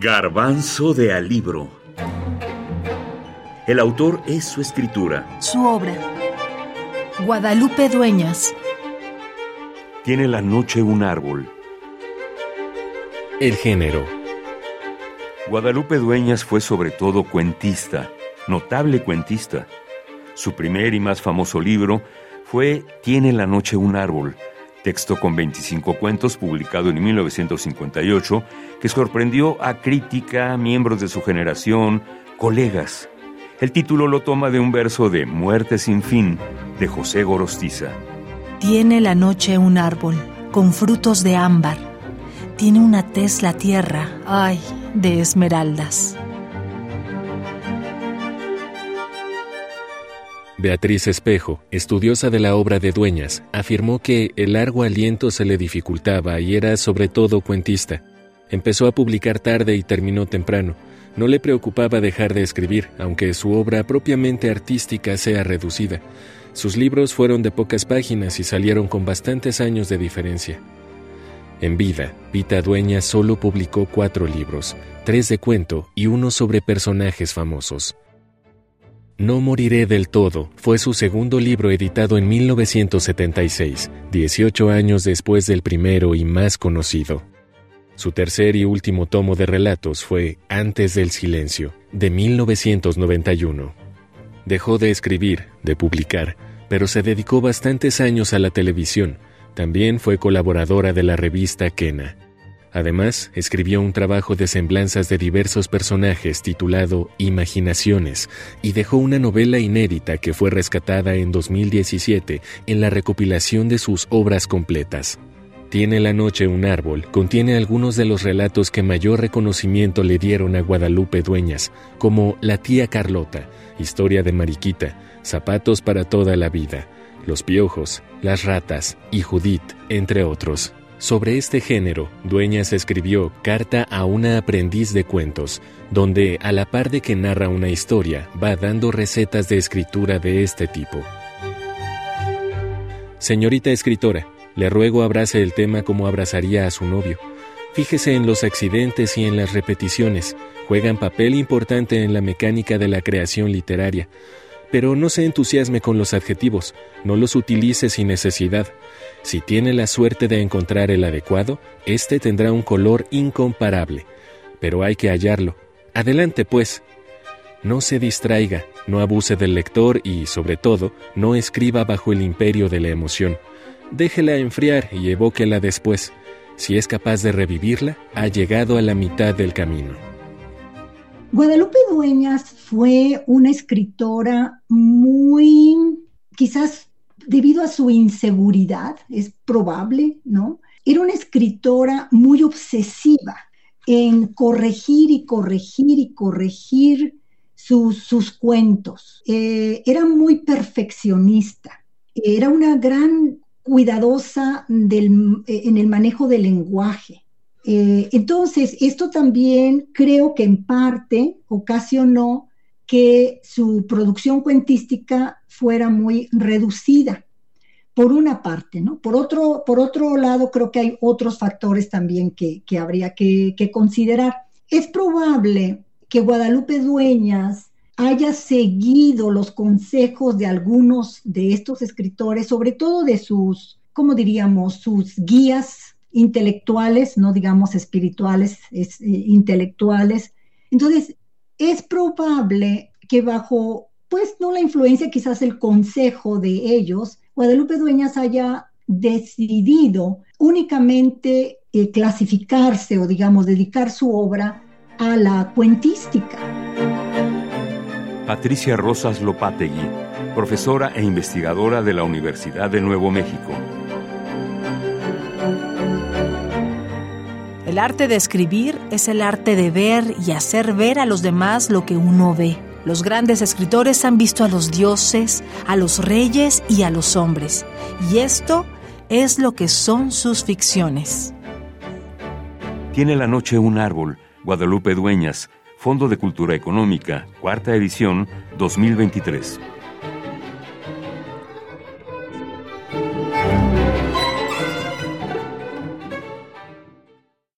Garbanzo de Alibro. El autor es su escritura. Su obra. Guadalupe Dueñas. Tiene la noche un árbol. El género. Guadalupe Dueñas fue sobre todo cuentista, notable cuentista. Su primer y más famoso libro fue Tiene la noche un árbol, texto con 25 cuentos publicado en 1958 que sorprendió a crítica, miembros de su generación, colegas. El título lo toma de un verso de Muerte sin fin de José Gorostiza. Tiene la noche un árbol con frutos de ámbar. Tiene una tez la tierra, ay, de esmeraldas. Beatriz Espejo, estudiosa de la obra de Dueñas, afirmó que el largo aliento se le dificultaba y era sobre todo cuentista. Empezó a publicar tarde y terminó temprano. No le preocupaba dejar de escribir, aunque su obra propiamente artística sea reducida. Sus libros fueron de pocas páginas y salieron con bastantes años de diferencia. En vida, Vita Dueñas solo publicó cuatro libros, tres de cuento y uno sobre personajes famosos. No moriré del todo fue su segundo libro editado en 1976, 18 años después del primero y más conocido. Su tercer y último tomo de relatos fue Antes del Silencio, de 1991. Dejó de escribir, de publicar, pero se dedicó bastantes años a la televisión. También fue colaboradora de la revista Kena. Además, escribió un trabajo de semblanzas de diversos personajes titulado Imaginaciones y dejó una novela inédita que fue rescatada en 2017 en la recopilación de sus obras completas. Tiene la noche un árbol contiene algunos de los relatos que mayor reconocimiento le dieron a Guadalupe Dueñas, como La tía Carlota, Historia de Mariquita, Zapatos para toda la vida, Los piojos, Las ratas y Judith, entre otros. Sobre este género, Dueñas escribió Carta a una aprendiz de cuentos, donde, a la par de que narra una historia, va dando recetas de escritura de este tipo. Señorita escritora, le ruego abrace el tema como abrazaría a su novio. Fíjese en los accidentes y en las repeticiones, juegan papel importante en la mecánica de la creación literaria. Pero no se entusiasme con los adjetivos, no los utilice sin necesidad. Si tiene la suerte de encontrar el adecuado, éste tendrá un color incomparable. Pero hay que hallarlo. Adelante, pues. No se distraiga, no abuse del lector y, sobre todo, no escriba bajo el imperio de la emoción. Déjela enfriar y evóquela después. Si es capaz de revivirla, ha llegado a la mitad del camino. Guadalupe Dueñas fue una escritora muy, quizás debido a su inseguridad, es probable, ¿no? Era una escritora muy obsesiva en corregir y corregir y corregir sus, cuentos. Eh, era muy perfeccionista. Era una gran cuidadosa del, en el manejo del lenguaje. Eh, entonces, esto también creo que en parte ocasionó que su producción cuentística fuera muy reducida, por una parte, ¿no? Por otro, por otro lado, creo que hay otros factores también que, habría que, que considerar. Es probable que Guadalupe Dueñas haya seguido los consejos de algunos de estos escritores, sobre todo de sus, ¿cómo diríamos?, sus guías intelectuales, no digamos espirituales, es, eh, intelectuales. Entonces, es probable que bajo, pues no la influencia, quizás el consejo de ellos, Guadalupe Dueñas haya decidido únicamente eh, clasificarse o digamos dedicar su obra a la cuentística. Patricia Rosas Lopategui, profesora e investigadora de la Universidad de Nuevo México. El arte de escribir es el arte de ver y hacer ver a los demás lo que uno ve. Los grandes escritores han visto a los dioses, a los reyes y a los hombres. Y esto es lo que son sus ficciones. Tiene la noche un árbol, Guadalupe Dueñas, Fondo de Cultura Económica, cuarta edición, 2023.